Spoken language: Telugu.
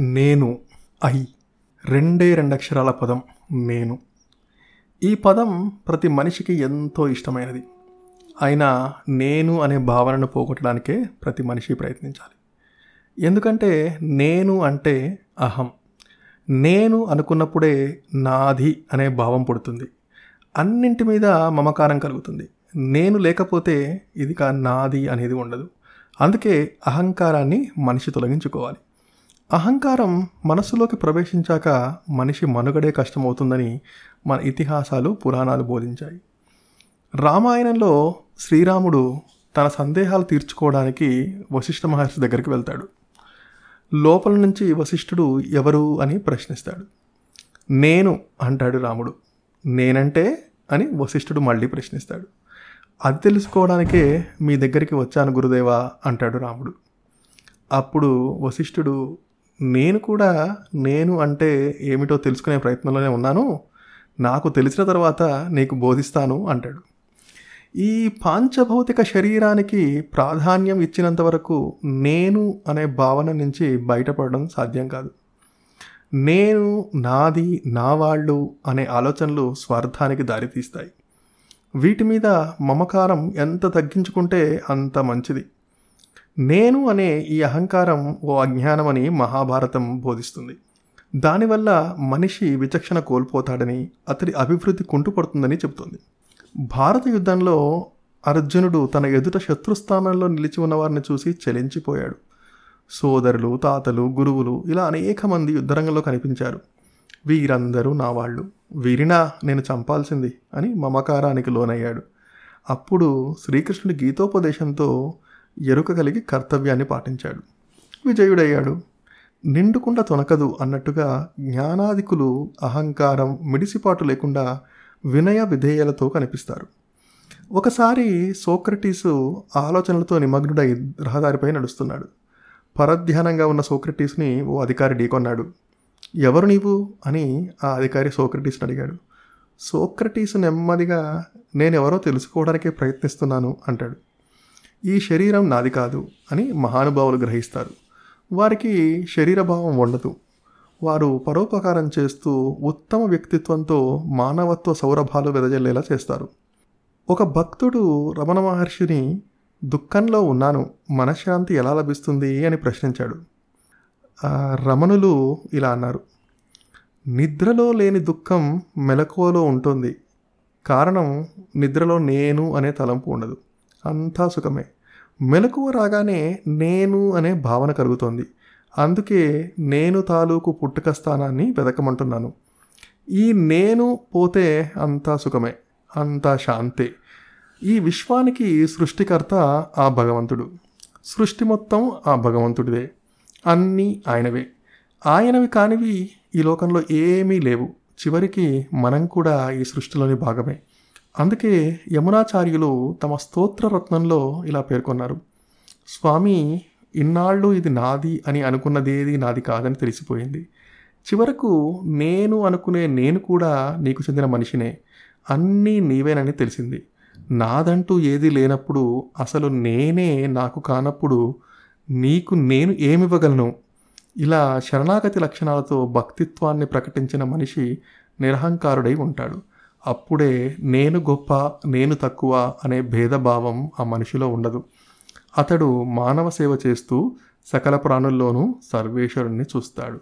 నేను ఐ. రెండే రెండు అక్షరాల పదం నేను. ఈ పదం ప్రతి మనిషికి ఎంతో ఇష్టమైనది. అయినా నేను అనే భావనను పోగొట్టడానికే ప్రతి మనిషి ప్రయత్నించాలి. ఎందుకంటే నేను అంటే అహం. నేను అనుకున్నప్పుడే నాది అనే భావం పుడుతుంది. అన్నింటి మీద మమకారం కలుగుతుంది. నేను లేకపోతే ఇది కా నాది అనేది ఉండదు. అందుకే అహంకారాన్ని మనిషి తొలగించుకోవాలి. అహంకారం మనసులోకి ప్రవేశించాక మనిషి మనుగడే కష్టమవుతుందని మన ఇతిహాసాలు పురాణాలు బోధించాయి. రామాయణంలో శ్రీరాముడు తన సందేహాలు తీర్చుకోవడానికి వశిష్ఠ మహర్షి దగ్గరికి వెళ్తాడు. లోపల నుంచి వశిష్ఠుడు ఎవరు అని ప్రశ్నిస్తాడు. నేను అంటాడు రాముడు. నేనంటే అని వశిష్ఠుడు మళ్ళీ ప్రశ్నిస్తాడు. అది తెలుసుకోవడానికే మీ దగ్గరికి వచ్చాను గురుదేవా అంటాడు రాముడు. అప్పుడు వశిష్ఠుడు నేను కూడా నేను అంటే ఏమిటో తెలుసుకునే ప్రయత్నంలోనే ఉన్నాను. నాకు తెలిసిన తర్వాత నీకు బోధిస్తాను అంటాడు. ఈ పాంచభౌతిక శరీరానికి ప్రాధాన్యం ఇచ్చినంత వరకు నేను అనే భావన నుంచి బయటపడడం సాధ్యం కాదు. నేను నాది నా వాళ్ళు అనే ఆలోచనలు స్వార్థానికి దారితీస్తాయి. వీటి మీద మమకారం ఎంత తగ్గించుకుంటే అంత మంచిది. నేను అనే ఈ అహంకారం ఓ అజ్ఞానమని మహాభారతం బోధిస్తుంది. దానివల్ల మనిషి విచక్షణ కోల్పోతాడని అతడి అభివృద్ధి కుంటుపడుతుందని చెబుతుంది. భారత యుద్ధంలో అర్జునుడు తన ఎదుట శత్రుస్థానంలో నిలిచి ఉన్న వారిని చూసి చలించిపోయాడు. సోదరులు తాతలు గురువులు ఇలా అనేక మంది యుద్ధరంగంలో కనిపించారు. వీరందరూ నా వాళ్ళు. వీరినా నేను చంపాల్సింది అని మమకారానికి లోనయ్యాడు. అప్పుడు శ్రీకృష్ణుడి గీతోపదేశంతో ఎరుక కలిగి కర్తవ్యాన్ని పాటించాడు. విజయుడయ్యాడు. నిండుకుండా తొనకదు అన్నట్టుగా జ్ఞానాదికులు అహంకారం మిడిసిపాటు లేకుండా వినయ విధేయలతో కనిపిస్తారు. ఒకసారి సోక్రటీసు ఆలోచనలతో నిమగ్నుడై రహదారిపై నడుస్తున్నాడు. పరధ్యానంగా ఉన్న సోక్రటీస్ని ఓ అధికారి ఢీకొన్నాడు. ఎవరు నీవు? అని ఆ అధికారి సోక్రటీస్ని అడిగాడు. సోక్రటీస్ నెమ్మదిగా నేనెవరో తెలుసుకోవడానికే ప్రయత్నిస్తున్నాను అంటాడు. ఈ శరీరం నాది కాదు అని మహానుభావులు గ్రహిస్తారు. వారికి శరీరభావం ఉండదు. వారు పరోపకారం చేస్తూ ఉత్తమ వ్యక్తిత్వంతో మానవత్వ సౌరభాలు వెదజల్లేలా చేస్తారు. ఒక భక్తుడు రమణ మహర్షిని దుఃఖంలో ఉన్నాను మనశ్శాంతి ఎలా లభిస్తుంది? అని ప్రశ్నించాడు. రమణులు ఇలా అన్నారు నిద్రలో లేని దుఃఖం మెలకువలో ఉంటుంది. కారణం నిద్రలో నేను అనే తలంపు ఉండదు. అంతా సుఖమే. మెలకువ రాగానే నేను అనే భావన కలుగుతోంది. అందుకే నేను తాలూకు పుట్టుక స్థానాన్ని వెతకమంటున్నాను ఈ నేను పోతే అంతా సుఖమే అంతా శాంతే. ఈ విశ్వానికి సృష్టికర్త ఆ భగవంతుడు. సృష్టి మొత్తం ఆ భగవంతుడిదే. అన్నీ ఆయనవే. ఆయనవి కానివి ఈ లోకంలో ఏమీ లేవు. చివరికి మనం కూడా ఈ సృష్టిలోని భాగమే. అందుకే యమునాచార్యులు తమ స్తోత్ర రత్నంలో ఇలా పేర్కొన్నారు. స్వామి ఇన్నాళ్ళు ఇది నాది అని అనుకున్నదేది నాది కాదని తెలిసిపోయింది. చివరకు నేను అనుకునే నేను కూడా నీకు చెందిన మనిషినే. అన్నీ నీవేనని తెలిసింది. నాదంటూ ఏది లేనప్పుడు అసలు నేనే నాకు కానప్పుడు నీకు నేను ఏమివ్వగలను? ఇలా శరణాగతి లక్షణాలతో భక్తిత్వాన్ని ప్రకటించిన మనిషి నిరహంకారుడై ఉంటాడు. అప్పుడే నేను గొప్ప నేను తక్కువ అనే భేదభావం ఆ మనిషిలో ఉండదు. అతడు మానవ సేవ చేస్తూ సకల ప్రాణుల్లోనూ సర్వేశ్వరుణ్ణి చూస్తాడు.